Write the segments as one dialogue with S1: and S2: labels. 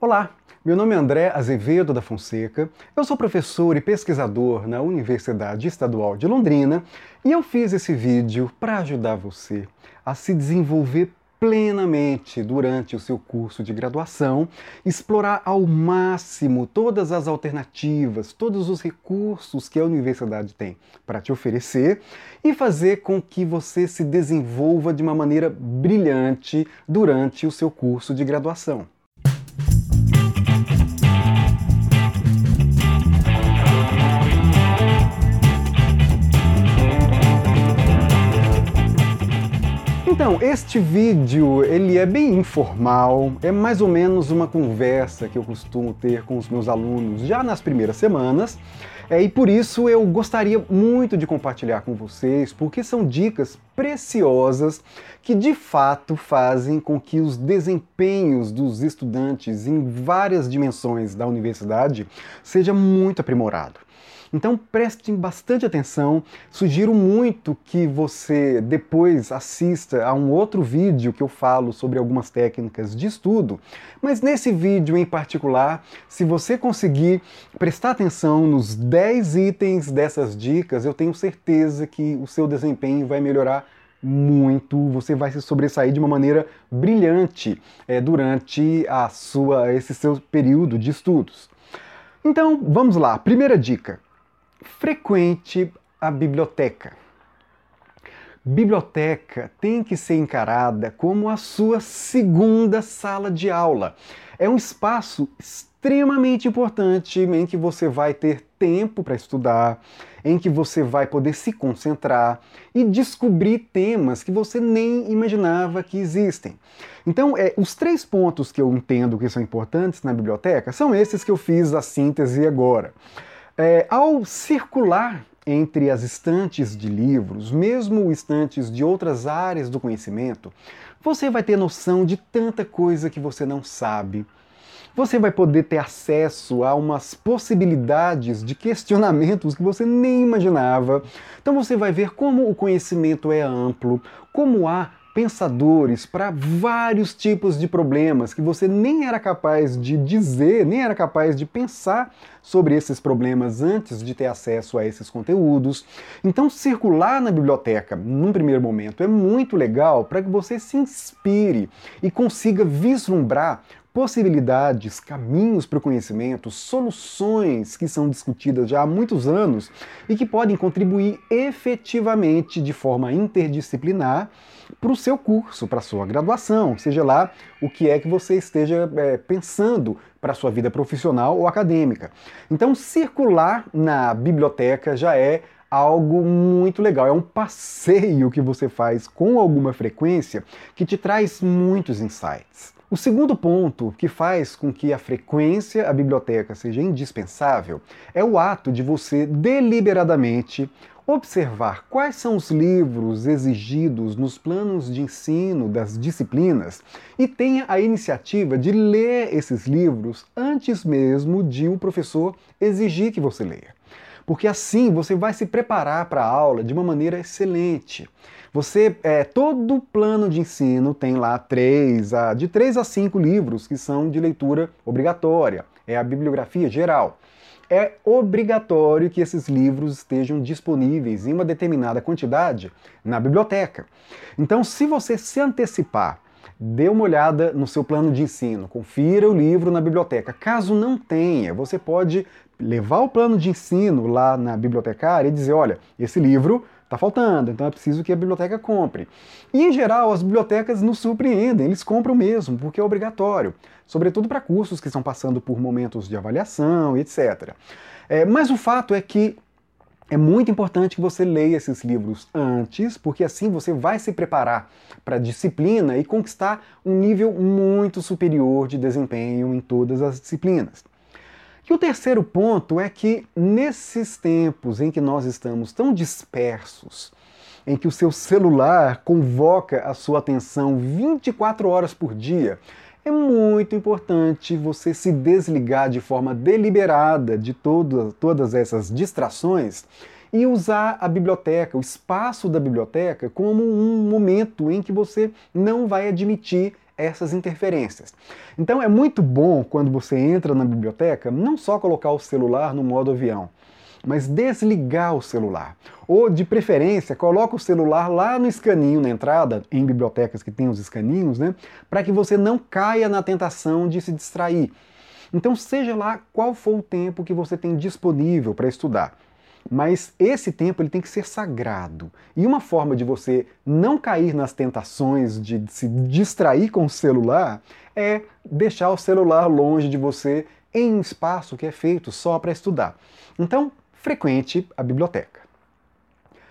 S1: Olá, meu nome é André Azevedo da Fonseca, eu sou professor e pesquisador na Universidade Estadual de Londrina e eu fiz esse vídeo para ajudar você a se desenvolver plenamente durante o seu curso de graduação, explorar ao máximo todas as alternativas, todos os recursos que a universidade tem para te oferecer e fazer com que você se desenvolva de uma maneira brilhante durante o seu curso de graduação. Então, este vídeo, ele é bem informal, é mais ou menos uma conversa que eu costumo ter com os meus alunos já nas primeiras semanas, é, e por isso eu gostaria muito de compartilhar com vocês, porque são dicas preciosas que de fato fazem com que os desempenhos dos estudantes em várias dimensões da universidade seja muito aprimorado. Então prestem bastante atenção. Sugiro muito que você depois assista a um outro vídeo que eu falo sobre algumas técnicas de estudo. Mas nesse vídeo em particular, se você conseguir prestar atenção nos 10 itens dessas dicas, eu tenho certeza que o seu desempenho vai melhorar muito, você vai se sobressair de uma maneira brilhante é, durante a sua, esse seu período de estudos. Então, vamos lá. Primeira dica: frequente a biblioteca. Biblioteca tem que ser encarada como a sua segunda sala de aula. É um espaço extremamente importante em que você vai ter tempo para estudar, em que você vai poder se concentrar e descobrir temas que você nem imaginava que existem. Então, é, os três pontos que eu entendo que são importantes na biblioteca são esses que eu fiz a síntese agora. É, ao circular entre as estantes de livros, mesmo estantes de outras áreas do conhecimento, você vai ter noção de tanta coisa que você não sabe. Você vai poder ter acesso a umas possibilidades de questionamentos que você nem imaginava. Então você vai ver como o conhecimento é amplo, como há pensadores para vários tipos de problemas que você nem era capaz de dizer, nem era capaz de pensar sobre esses problemas antes de ter acesso a esses conteúdos. Então, circular na biblioteca, num primeiro momento, é muito legal para que você se inspire e consiga vislumbrar possibilidades, caminhos para o conhecimento, soluções que são discutidas já há muitos anos e que podem contribuir efetivamente de forma interdisciplinar para o seu curso, para a sua graduação, seja lá o que é que você esteja é, pensando para a sua vida profissional ou acadêmica. Então, circular na biblioteca já é algo muito legal. É um passeio que você faz com alguma frequência que te traz muitos insights. O segundo ponto que faz com que a frequência à biblioteca seja indispensável é o ato de você deliberadamente observar quais são os livros exigidos nos planos de ensino das disciplinas e tenha a iniciativa de ler esses livros antes mesmo de o professor exigir que você leia. Porque assim você vai se preparar para a aula de uma maneira excelente. Você, é, todo plano de ensino tem lá três, a, de três a cinco livros que são de leitura obrigatória. É a bibliografia geral é obrigatório que esses livros estejam disponíveis em uma determinada quantidade na biblioteca. Então, se você se antecipar, dê uma olhada no seu plano de ensino, confira o livro na biblioteca. Caso não tenha, você pode levar o plano de ensino lá na bibliotecária e dizer: olha, esse livro está faltando, então é preciso que a biblioteca compre. E em geral, as bibliotecas nos surpreendem, eles compram mesmo, porque é obrigatório, sobretudo para cursos que estão passando por momentos de avaliação e etc. É, mas o fato é que é muito importante que você leia esses livros antes, porque assim você vai se preparar para a disciplina e conquistar um nível muito superior de desempenho em todas as disciplinas. E o terceiro ponto é que nesses tempos em que nós estamos tão dispersos, em que o seu celular convoca a sua atenção 24 horas por dia, é muito importante você se desligar de forma deliberada de todo, todas essas distrações e usar a biblioteca, o espaço da biblioteca, como um momento em que você não vai admitir essas interferências. Então é muito bom quando você entra na biblioteca não só colocar o celular no modo avião, mas desligar o celular. Ou, de preferência, coloca o celular lá no escaninho na entrada, em bibliotecas que tem os escaninhos, né? Para que você não caia na tentação de se distrair. Então, seja lá qual for o tempo que você tem disponível para estudar. Mas esse tempo ele tem que ser sagrado. E uma forma de você não cair nas tentações de se distrair com o celular é deixar o celular longe de você em um espaço que é feito só para estudar. Então, frequente a biblioteca.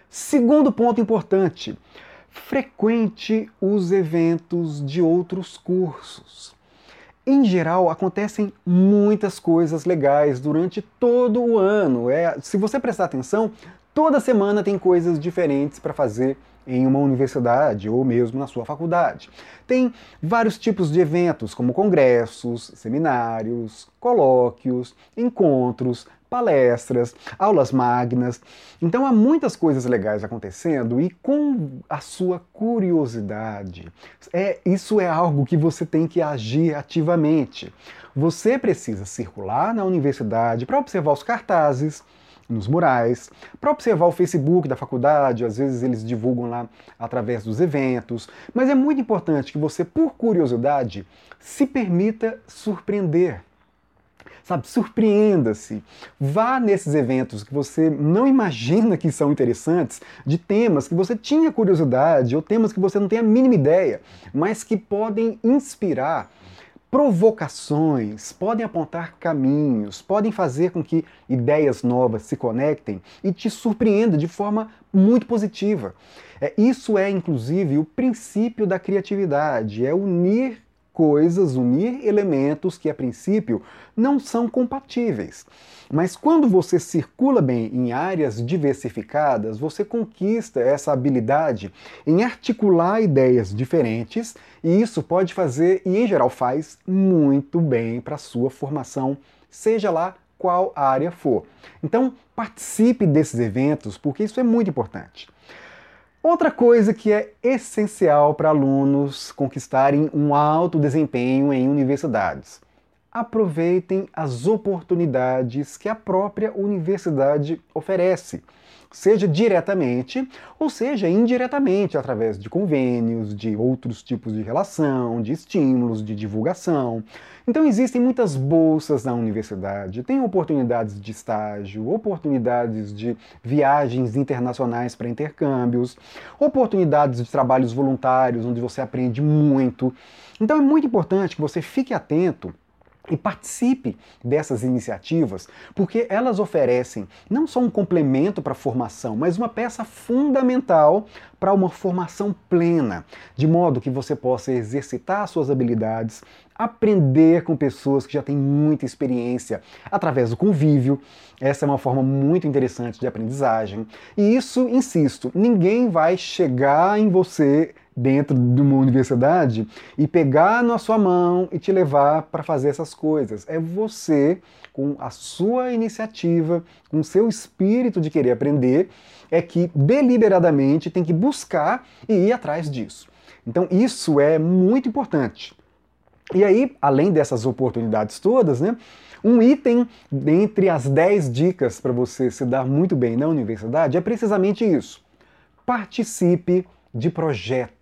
S1: Segundo ponto importante, frequente os eventos de outros cursos. Em geral, acontecem muitas coisas legais durante todo o ano. É, se você prestar atenção, toda semana tem coisas diferentes para fazer em uma universidade ou mesmo na sua faculdade. Tem vários tipos de eventos, como congressos, seminários, colóquios, encontros, palestras, aulas magnas. Então há muitas coisas legais acontecendo e com a sua curiosidade. É, isso é algo que você tem que agir ativamente. Você precisa circular na universidade para observar os cartazes, nos murais, para observar o Facebook da faculdade, às vezes eles divulgam lá através dos eventos, mas é muito importante que você, por curiosidade, se permita surpreender. Sabe, surpreenda-se. Vá nesses eventos que você não imagina que são interessantes, de temas que você tinha curiosidade ou temas que você não tem a mínima ideia, mas que podem inspirar provocações, podem apontar caminhos, podem fazer com que ideias novas se conectem e te surpreenda de forma muito positiva. É, isso é, inclusive, o princípio da criatividade, é unir coisas, unir elementos que a princípio não são compatíveis. Mas quando você circula bem em áreas diversificadas, você conquista essa habilidade em articular ideias diferentes, e isso pode fazer, e em geral faz, muito bem para a sua formação, seja lá qual área for. Então, participe desses eventos, porque isso é muito importante. Outra coisa que é essencial para alunos conquistarem um alto desempenho em universidades. Aproveitem as oportunidades que a própria universidade oferece seja diretamente ou seja indiretamente através de convênios, de outros tipos de relação, de estímulos, de divulgação. Então existem muitas bolsas na universidade, tem oportunidades de estágio, oportunidades de viagens internacionais para intercâmbios, oportunidades de trabalhos voluntários onde você aprende muito. Então é muito importante que você fique atento e participe dessas iniciativas, porque elas oferecem não só um complemento para a formação, mas uma peça fundamental para uma formação plena, de modo que você possa exercitar suas habilidades, aprender com pessoas que já têm muita experiência através do convívio. Essa é uma forma muito interessante de aprendizagem. E isso, insisto, ninguém vai chegar em você dentro de uma universidade e pegar na sua mão e te levar para fazer essas coisas. É você, com a sua iniciativa, com o seu espírito de querer aprender, é que deliberadamente tem que buscar e ir atrás disso. Então isso é muito importante. E aí, além dessas oportunidades todas, né, um item dentre as 10 dicas para você se dar muito bem na universidade é precisamente isso. Participe de projetos.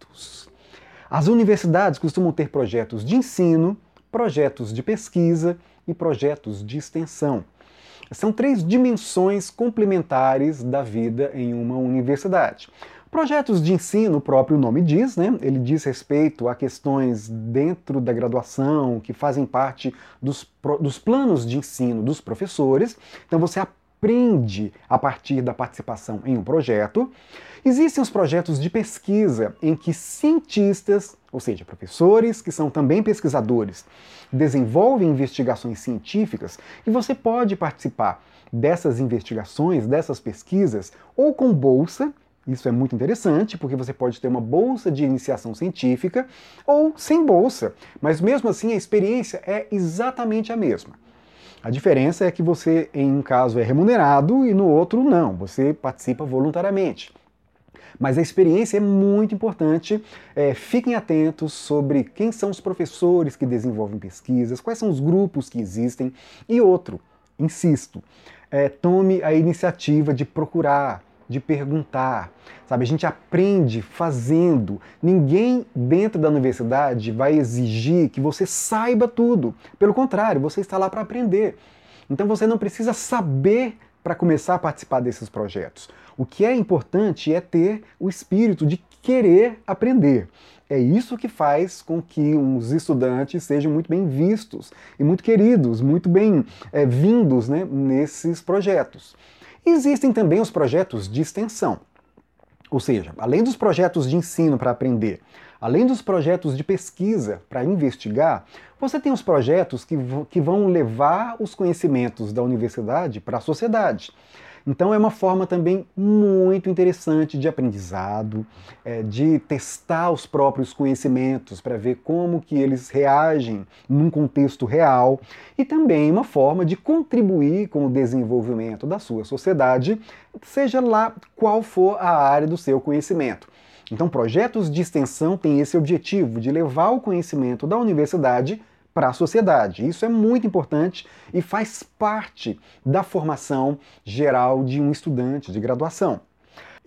S1: As universidades costumam ter projetos de ensino, projetos de pesquisa e projetos de extensão. São três dimensões complementares da vida em uma universidade. Projetos de ensino, o próprio nome diz, né? Ele diz respeito a questões dentro da graduação que fazem parte dos, dos planos de ensino dos professores. Então você a partir da participação em um projeto. Existem os projetos de pesquisa em que cientistas, ou seja, professores que são também pesquisadores, desenvolvem investigações científicas e você pode participar dessas investigações, dessas pesquisas, ou com bolsa, isso é muito interessante, porque você pode ter uma bolsa de iniciação científica ou sem bolsa, mas mesmo assim a experiência é exatamente a mesma. A diferença é que você, em um caso, é remunerado e no outro não, você participa voluntariamente. Mas a experiência é muito importante. É, fiquem atentos sobre quem são os professores que desenvolvem pesquisas, quais são os grupos que existem. E outro, insisto, é, tome a iniciativa de procurar, de perguntar. Sabe, a gente aprende fazendo. Ninguém dentro da universidade vai exigir que você saiba tudo. Pelo contrário, você está lá para aprender. Então você não precisa saber para começar a participar desses projetos. O que é importante é ter o espírito de querer aprender. É isso que faz com que os estudantes sejam muito bem vistos e muito queridos, muito bem é, vindos né, nesses projetos. Existem também os projetos de extensão. Ou seja, além dos projetos de ensino para aprender, além dos projetos de pesquisa para investigar, você tem os projetos que, que vão levar os conhecimentos da universidade para a sociedade. Então é uma forma também muito interessante de aprendizado, é, de testar os próprios conhecimentos para ver como que eles reagem num contexto real e também uma forma de contribuir com o desenvolvimento da sua sociedade, seja lá qual for a área do seu conhecimento. Então, projetos de extensão têm esse objetivo de levar o conhecimento da universidade para a sociedade. Isso é muito importante e faz parte da formação geral de um estudante de graduação.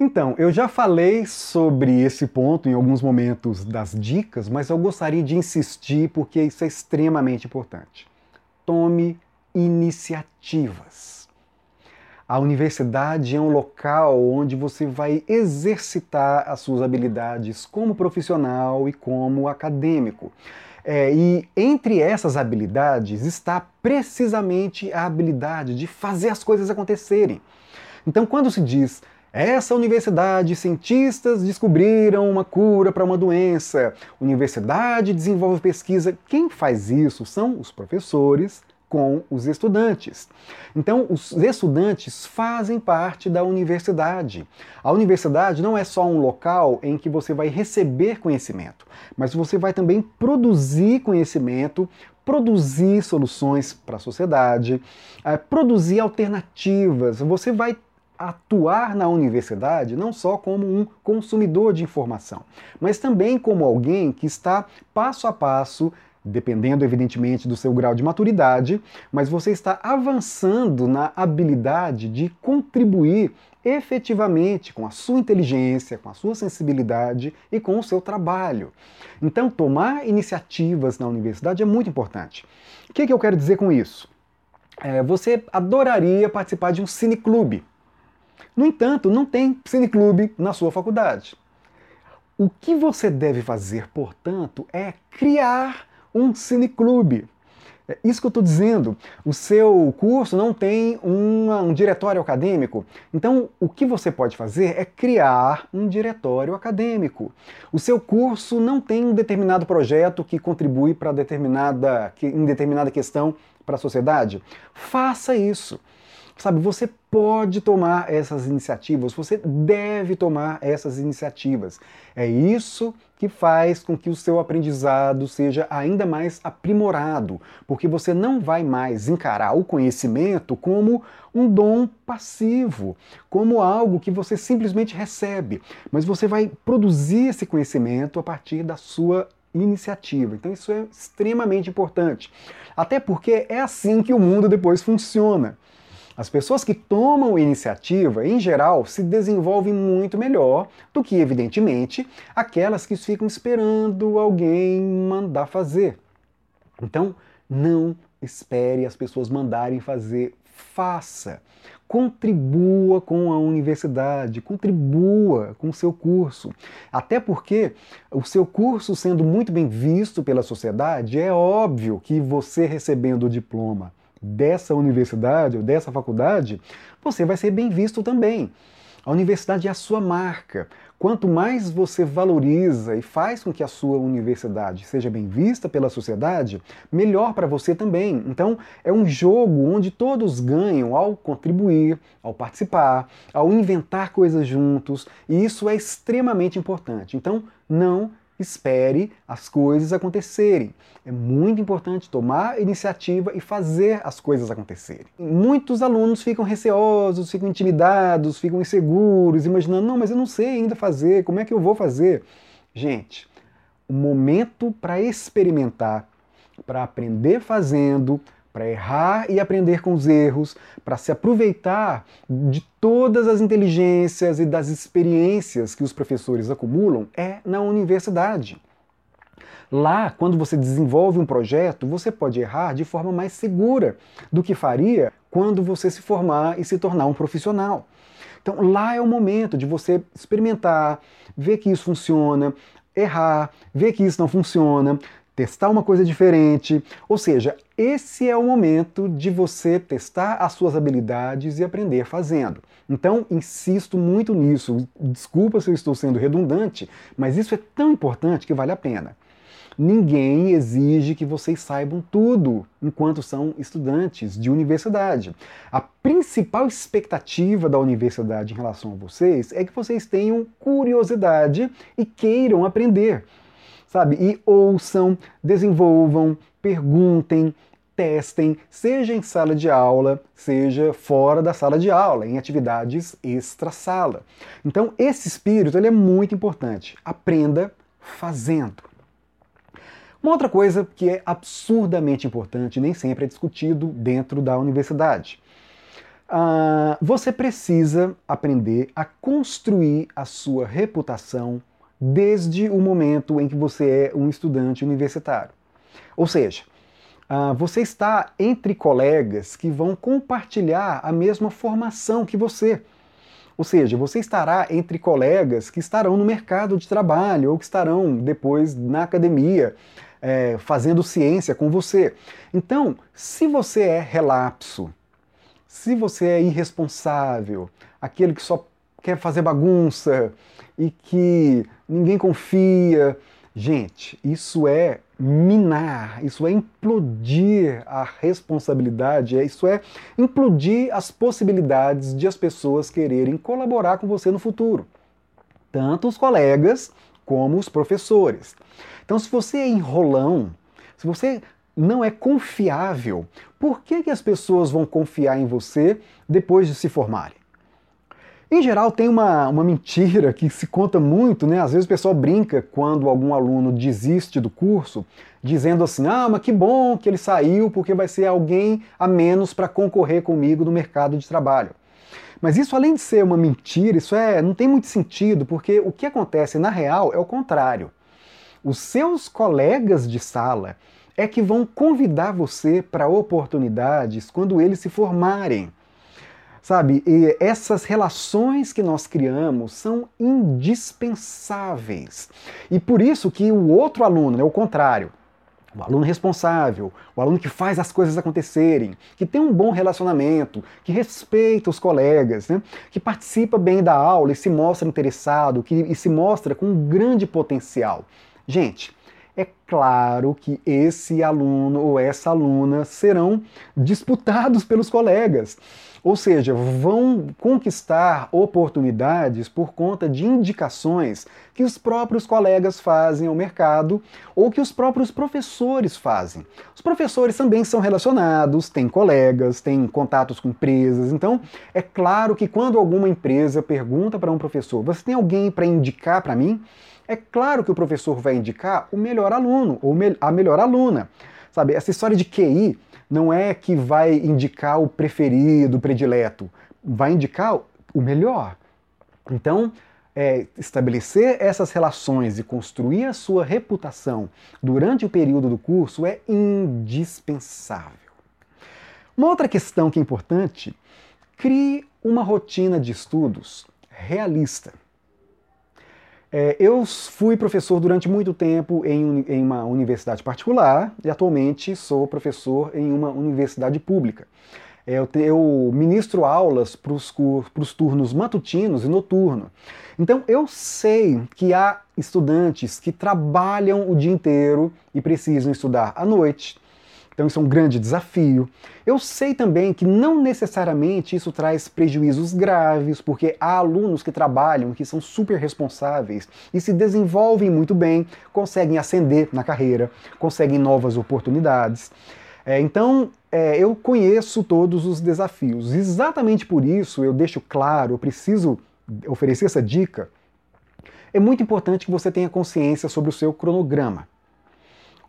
S1: Então, eu já falei sobre esse ponto em alguns momentos das dicas, mas eu gostaria de insistir porque isso é extremamente importante. Tome iniciativas. A universidade é um local onde você vai exercitar as suas habilidades como profissional e como acadêmico. É, e entre essas habilidades está precisamente a habilidade de fazer as coisas acontecerem. Então, quando se diz essa universidade, cientistas descobriram uma cura para uma doença, universidade desenvolve pesquisa, quem faz isso são os professores com os estudantes. Então, os estudantes fazem parte da universidade. A universidade não é só um local em que você vai receber conhecimento, mas você vai também produzir conhecimento, produzir soluções para a sociedade, é, produzir alternativas. Você vai atuar na universidade não só como um consumidor de informação, mas também como alguém que está passo a passo dependendo evidentemente do seu grau de maturidade, mas você está avançando na habilidade de contribuir efetivamente com a sua inteligência, com a sua sensibilidade e com o seu trabalho. Então, tomar iniciativas na universidade é muito importante. O que, que eu quero dizer com isso? É, você adoraria participar de um cineclube. No entanto, não tem cineclube na sua faculdade. O que você deve fazer, portanto, é criar um cineclube. É isso que eu estou dizendo. O seu curso não tem uma, um diretório acadêmico. Então, o que você pode fazer é criar um diretório acadêmico. O seu curso não tem um determinado projeto que contribui para determinada, em determinada questão para a sociedade. Faça isso. Sabe, você pode tomar essas iniciativas, você deve tomar essas iniciativas. É isso que faz com que o seu aprendizado seja ainda mais aprimorado, porque você não vai mais encarar o conhecimento como um dom passivo, como algo que você simplesmente recebe, mas você vai produzir esse conhecimento a partir da sua iniciativa. Então isso é extremamente importante. Até porque é assim que o mundo depois funciona. As pessoas que tomam iniciativa, em geral, se desenvolvem muito melhor do que, evidentemente, aquelas que ficam esperando alguém mandar fazer. Então, não espere as pessoas mandarem fazer, faça. Contribua com a universidade, contribua com o seu curso. Até porque o seu curso sendo muito bem visto pela sociedade, é óbvio que você recebendo o diploma dessa universidade ou dessa faculdade, você vai ser bem visto também. A universidade é a sua marca. Quanto mais você valoriza e faz com que a sua universidade seja bem vista pela sociedade, melhor para você também. Então, é um jogo onde todos ganham ao contribuir, ao participar, ao inventar coisas juntos, e isso é extremamente importante. Então, não espere as coisas acontecerem. É muito importante tomar iniciativa e fazer as coisas acontecerem. Muitos alunos ficam receosos, ficam intimidados, ficam inseguros, imaginando: não, mas eu não sei ainda fazer, como é que eu vou fazer? Gente, o momento para experimentar, para aprender fazendo, para errar e aprender com os erros, para se aproveitar de todas as inteligências e das experiências que os professores acumulam é na universidade. Lá, quando você desenvolve um projeto, você pode errar de forma mais segura do que faria quando você se formar e se tornar um profissional. Então, lá é o momento de você experimentar, ver que isso funciona, errar, ver que isso não funciona, testar uma coisa diferente. Ou seja, esse é o momento de você testar as suas habilidades e aprender fazendo. Então, insisto muito nisso. Desculpa se eu estou sendo redundante, mas isso é tão importante que vale a pena. Ninguém exige que vocês saibam tudo enquanto são estudantes de universidade. A principal expectativa da universidade em relação a vocês é que vocês tenham curiosidade e queiram aprender sabe? E ouçam, desenvolvam, perguntem, testem, seja em sala de aula, seja fora da sala de aula, em atividades extra-sala. Então, esse espírito ele é muito importante. Aprenda fazendo. Uma outra coisa que é absurdamente importante, nem sempre é discutido dentro da universidade. Uh, você precisa aprender a construir a sua reputação desde o momento em que você é um estudante universitário. Ou seja, uh, você está entre colegas que vão compartilhar a mesma formação que você. Ou seja, você estará entre colegas que estarão no mercado de trabalho ou que estarão depois na academia é, fazendo ciência com você. Então, se você é relapso, se você é irresponsável, aquele que só quer fazer bagunça e que ninguém confia. Gente, isso é minar, isso é implodir a responsabilidade, é, isso é implodir as possibilidades de as pessoas quererem colaborar com você no futuro. Tanto os colegas como os professores. Então, se você é enrolão, se você não é confiável, por que, que as pessoas vão confiar em você depois de se formarem? Em geral, tem uma, uma mentira que se conta muito, né? Às vezes o pessoal brinca quando algum aluno desiste do curso, dizendo assim: ah, mas que bom que ele saiu, porque vai ser alguém a menos para concorrer comigo no mercado de trabalho. Mas isso, além de ser uma mentira, isso é, não tem muito sentido, porque o que acontece na real é o contrário. Os seus colegas de sala é que vão convidar você para oportunidades quando eles se formarem. Sabe, e essas relações que nós criamos são indispensáveis. E por isso que o outro aluno, né, o contrário, o aluno responsável, o aluno que faz as coisas acontecerem, que tem um bom relacionamento, que respeita os colegas, né? que participa bem da aula e se mostra interessado, que, e se mostra com um grande potencial. Gente, é claro que esse aluno ou essa aluna serão disputados pelos colegas. Ou seja, vão conquistar oportunidades por conta de indicações que os próprios colegas fazem ao mercado ou que os próprios professores fazem. Os professores também são relacionados, têm colegas, têm contatos com empresas. Então, é claro que quando alguma empresa pergunta para um professor: Você tem alguém para indicar para mim? É claro que o professor vai indicar o melhor aluno ou a melhor aluna. Sabe, essa história de QI não é que vai indicar o preferido, o predileto, vai indicar o melhor. Então, é, estabelecer essas relações e construir a sua reputação durante o período do curso é indispensável. Uma outra questão que é importante, crie uma rotina de estudos realista. É, eu fui professor durante muito tempo em, em, uma universidade particular e atualmente sou professor em uma universidade pública. É, eu, eu ministro aulas para os turnos matutinos e noturno. Então eu sei que há estudantes que trabalham o dia inteiro e precisam estudar à noite Então isso é um grande desafio. Eu sei também que não necessariamente isso traz prejuízos graves, porque há alunos que trabalham, que são super responsáveis e se desenvolvem muito bem, conseguem ascender na carreira, conseguem novas oportunidades. É, então, é, eu conheço todos os desafios. Exatamente por isso eu deixo claro, eu preciso oferecer essa dica. É muito importante que você tenha consciência sobre o seu cronograma.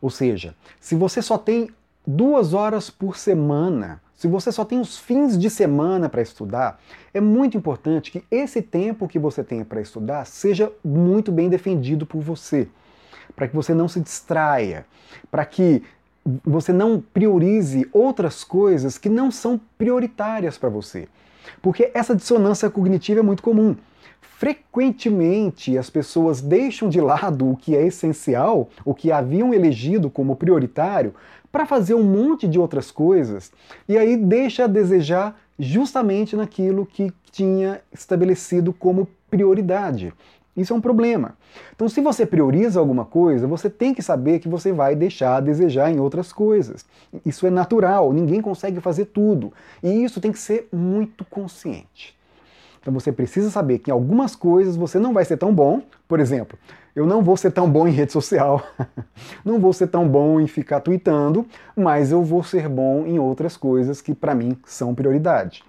S1: Ou seja, se você só tem duas horas por semana, se você só tem os fins de semana para estudar, é muito importante que esse tempo que você tenha para estudar seja muito bem defendido por você, para que você não se distraia, para que você não priorize outras coisas que não são prioritárias para você. Porque essa dissonância cognitiva é muito comum. Frequentemente as pessoas deixam de lado o que é essencial, o que haviam elegido como prioritário, para fazer um monte de outras coisas, e aí deixa a desejar justamente naquilo que tinha estabelecido como prioridade. Isso é um problema. Então, se você prioriza alguma coisa, você tem que saber que você vai deixar a desejar em outras coisas. Isso é natural, ninguém consegue fazer tudo. E isso tem que ser muito consciente. Então, você precisa saber que em algumas coisas você não vai ser tão bom. Por exemplo, eu não vou ser tão bom em rede social, não vou ser tão bom em ficar tweetando, mas eu vou ser bom em outras coisas que para mim são prioridade.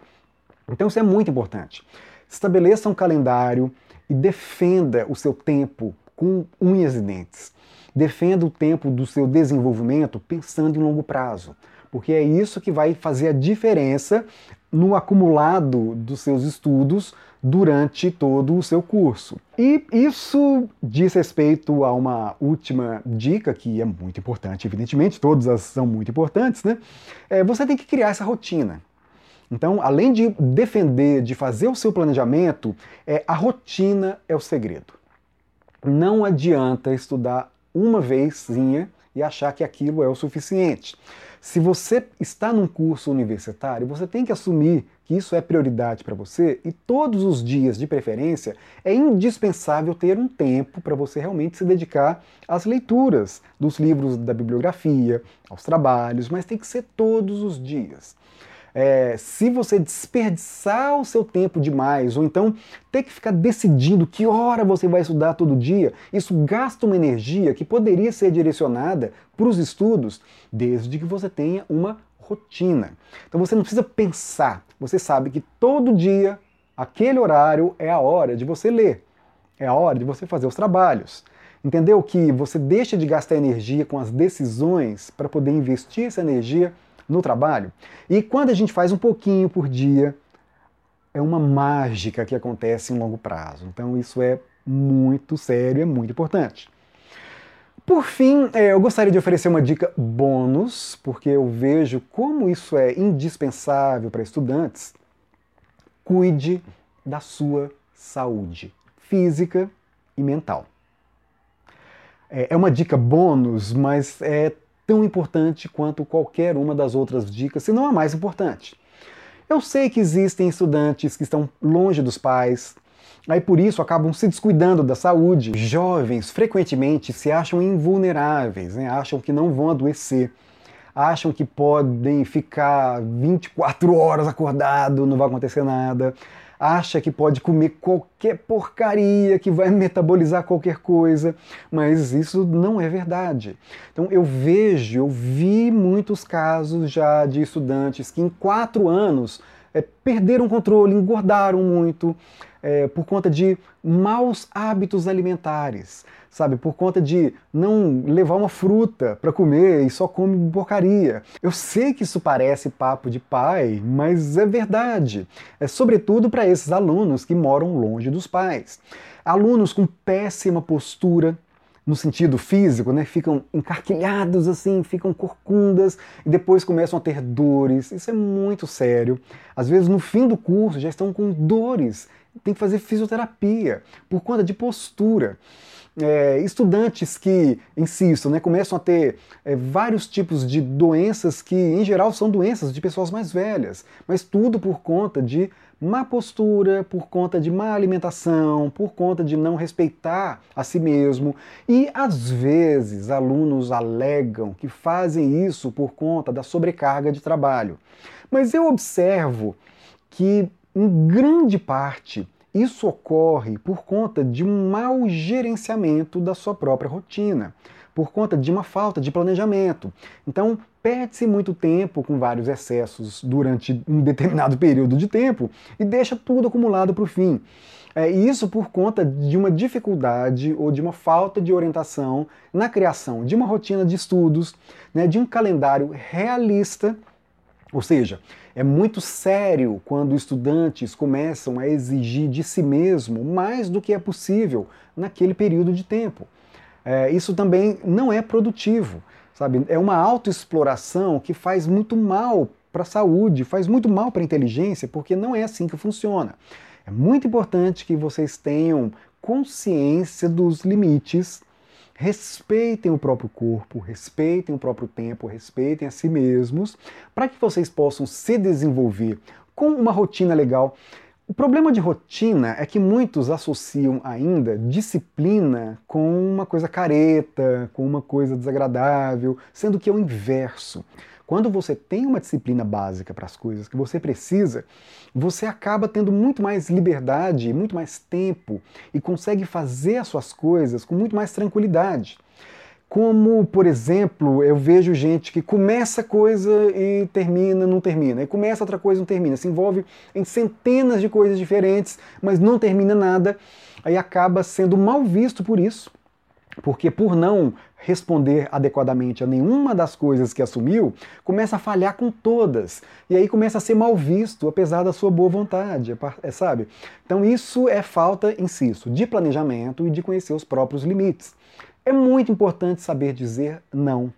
S1: Então, isso é muito importante. Estabeleça um calendário e defenda o seu tempo com unhas e dentes. Defenda o tempo do seu desenvolvimento pensando em longo prazo, porque é isso que vai fazer a diferença no acumulado dos seus estudos durante todo o seu curso. E isso diz respeito a uma última dica que é muito importante, evidentemente, todas são muito importantes, né? É, você tem que criar essa rotina. Então, além de defender, de fazer o seu planejamento, é, a rotina é o segredo. Não adianta estudar uma vezinha e achar que aquilo é o suficiente. Se você está num curso universitário, você tem que assumir que isso é prioridade para você e todos os dias, de preferência, é indispensável ter um tempo para você realmente se dedicar às leituras dos livros da bibliografia, aos trabalhos, mas tem que ser todos os dias é, se você desperdiçar o seu tempo demais, ou então ter que ficar decidindo que hora você vai estudar todo dia, isso gasta uma energia que poderia ser direcionada para os estudos, desde que você tenha uma rotina. Então você não precisa pensar, você sabe que todo dia, aquele horário é a hora de você ler, é a hora de você fazer os trabalhos. Entendeu que você deixa de gastar energia com as decisões para poder investir essa energia no trabalho. E quando a gente faz um pouquinho por dia, é uma mágica que acontece em longo prazo. Então isso é muito sério, é muito importante. Por fim, é, eu gostaria de oferecer uma dica bônus, porque eu vejo como isso é indispensável para estudantes. Cuide da sua saúde física e mental. É, é uma dica bônus, mas é tão importante quanto qualquer uma das outras dicas, se não a mais importante. Eu sei que existem estudantes que estão longe dos pais, aí por isso acabam se descuidando da saúde. Jovens frequentemente se acham invulneráveis, né? acham que não vão adoecer, acham que podem ficar 24 horas acordado, não vai acontecer nada acha que pode comer qualquer porcaria que vai metabolizar qualquer coisa, mas isso não é verdade. Então eu vejo, eu vi muitos casos já de estudantes que em quatro anos é, perderam o controle, engordaram muito é, por conta de maus hábitos alimentares sabe? Por conta de não levar uma fruta para comer e só come porcaria. Eu sei que isso parece papo de pai, mas é verdade. É sobretudo para esses alunos que moram longe dos pais. Alunos com péssima postura, no sentido físico, né? Ficam encarquilhados assim, ficam corcundas e depois começam a ter dores. Isso é muito sério. Às vezes no fim do curso já estão com dores, tem que fazer fisioterapia por conta de postura. é, estudantes que, insisto, né, começam a ter é, vários tipos de doenças que, em geral, são doenças de pessoas mais velhas, mas tudo por conta de má postura, por conta de má alimentação, por conta de não respeitar a si mesmo. E às vezes alunos alegam que fazem isso por conta da sobrecarga de trabalho. Mas eu observo que, em grande parte, isso ocorre por conta de um mau gerenciamento da sua própria rotina, por conta de uma falta de planejamento. Então, perde-se muito tempo com vários excessos durante um determinado período de tempo e deixa tudo acumulado para o fim. É, isso por conta de uma dificuldade ou de uma falta de orientação na criação de uma rotina de estudos, né, de um calendário realista ou seja, é muito sério quando estudantes começam a exigir de si mesmo mais do que é possível naquele período de tempo. É, isso também não é produtivo, sabe? É uma autoexploração que faz muito mal para a saúde, faz muito mal para a inteligência, porque não é assim que funciona. É muito importante que vocês tenham consciência dos limites respeitem o próprio corpo, respeitem o próprio tempo, respeitem a si mesmos, para que vocês possam se desenvolver com uma rotina legal. O problema de rotina é que muitos associam ainda disciplina com uma coisa careta, com uma coisa desagradável, sendo que é o inverso. Quando você tem uma disciplina básica para as coisas que você precisa, você acaba tendo muito mais liberdade, muito mais tempo e consegue fazer as suas coisas com muito mais tranquilidade. Como, por exemplo, eu vejo gente que começa coisa e termina, não termina, e começa outra coisa e não termina, se envolve em centenas de coisas diferentes, mas não termina nada, aí acaba sendo mal visto por isso porque por não responder adequadamente a nenhuma das coisas que assumiu, começa a falhar com todas. E aí começa a ser mal visto, apesar da sua boa vontade, é, sabe? Então isso é falta, insisto, de planejamento e de conhecer os próprios limites. É muito importante saber dizer não.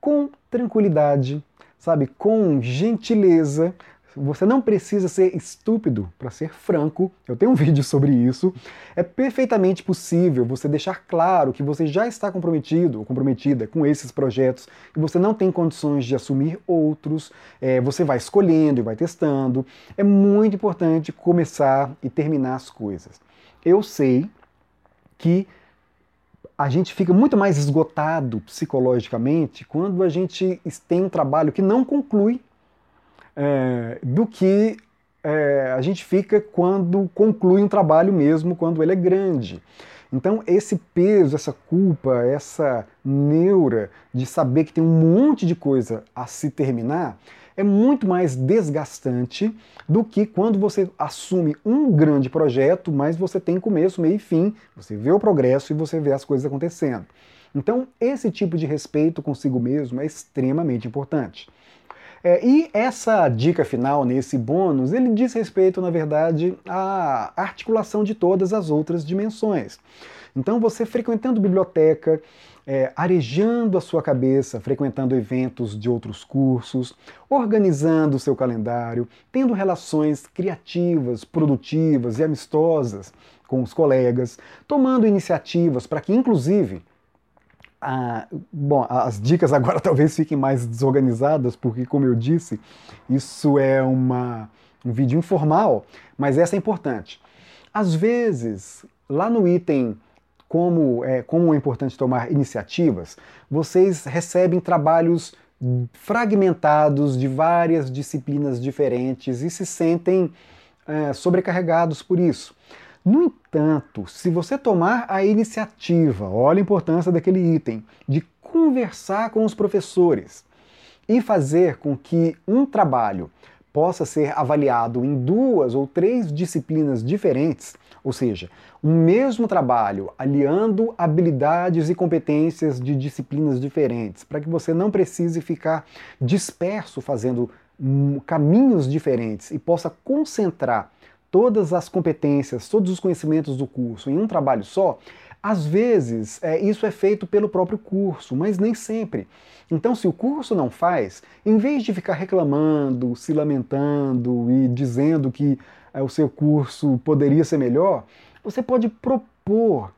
S1: Com tranquilidade, sabe? Com gentileza, você não precisa ser estúpido para ser franco. Eu tenho um vídeo sobre isso. É perfeitamente possível você deixar claro que você já está comprometido ou comprometida com esses projetos e você não tem condições de assumir outros. É, você vai escolhendo e vai testando. É muito importante começar e terminar as coisas. Eu sei que a gente fica muito mais esgotado psicologicamente quando a gente tem um trabalho que não conclui é, do que é, a gente fica quando conclui um trabalho mesmo, quando ele é grande. Então, esse peso, essa culpa, essa neura de saber que tem um monte de coisa a se terminar é muito mais desgastante do que quando você assume um grande projeto, mas você tem começo, meio e fim, você vê o progresso e você vê as coisas acontecendo. Então, esse tipo de respeito consigo mesmo é extremamente importante. É, e essa dica final nesse bônus, ele diz respeito, na verdade, à articulação de todas as outras dimensões. Então, você frequentando biblioteca, é, arejando a sua cabeça, frequentando eventos de outros cursos, organizando o seu calendário, tendo relações criativas, produtivas e amistosas com os colegas, tomando iniciativas para que, inclusive, bom, as dicas agora talvez fiquem mais desorganizadas, porque, como eu disse, isso é uma, um vídeo informal, mas essa é importante. Às vezes, lá no item como é, como é importante tomar iniciativas, vocês recebem trabalhos fragmentados de várias disciplinas diferentes e se sentem é, sobrecarregados por isso. No entanto, se você tomar a iniciativa, olha a importância daquele item, de conversar com os professores e fazer com que um trabalho possa ser avaliado em duas ou três disciplinas diferentes, ou seja, um mesmo trabalho aliando habilidades e competências de disciplinas diferentes, para que você não precise ficar disperso fazendo hum, caminhos diferentes e possa concentrar todas as competências, todos os conhecimentos do curso em um trabalho só, às vezes é, isso é feito pelo próprio curso, mas nem sempre. Então, se o curso não faz, em vez de ficar reclamando, se lamentando e dizendo que é, o seu curso poderia ser melhor, você pode propor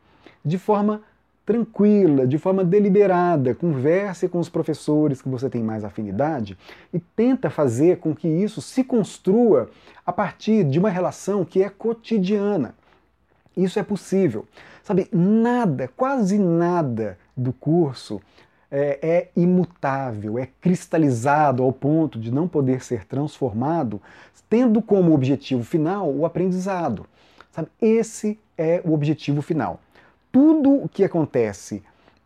S1: de forma tranquila, de forma deliberada, converse com os professores que você tem mais afinidade e tenta fazer com que isso se construa a partir de uma relação que é cotidiana. Isso é possível. Sabe, nada, quase nada do curso é, é, imutável, é cristalizado ao ponto de não poder ser transformado, tendo como objetivo final o aprendizado. Sabe, esse é o objetivo final tudo o que acontece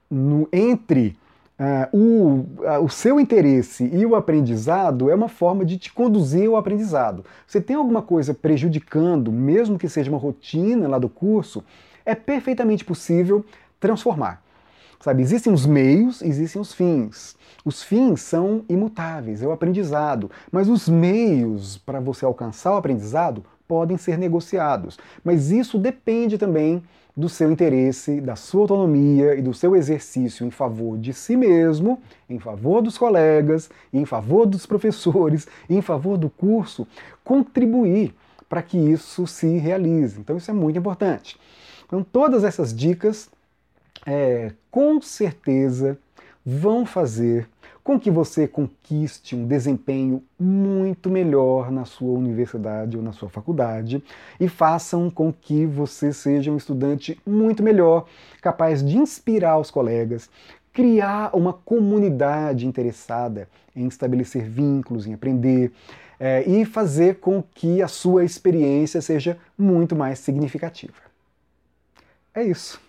S1: no, entre uh, o, uh, o seu interesse e o aprendizado é uma forma de te conduzir ao aprendizado. Você tem alguma coisa prejudicando, mesmo que seja uma rotina lá do curso, é perfeitamente possível transformar. Sabe, existem os meios, existem os fins. Os fins são imutáveis, é o aprendizado, mas os meios para você alcançar o aprendizado podem ser negociados. Mas isso depende também do seu interesse, da sua autonomia e do seu exercício em favor de si mesmo, em favor dos colegas, em favor dos professores, em favor do curso, contribuir para que isso se realize. Então isso é muito importante. Então todas essas dicas, é, com certeza, vão fazer com que você conquiste um desempenho muito melhor na sua universidade ou na sua faculdade e façam com que você seja um estudante muito melhor, capaz de inspirar os colegas, criar uma comunidade interessada em estabelecer vínculos, em aprender é, e fazer com que a sua experiência seja muito mais significativa. É isso.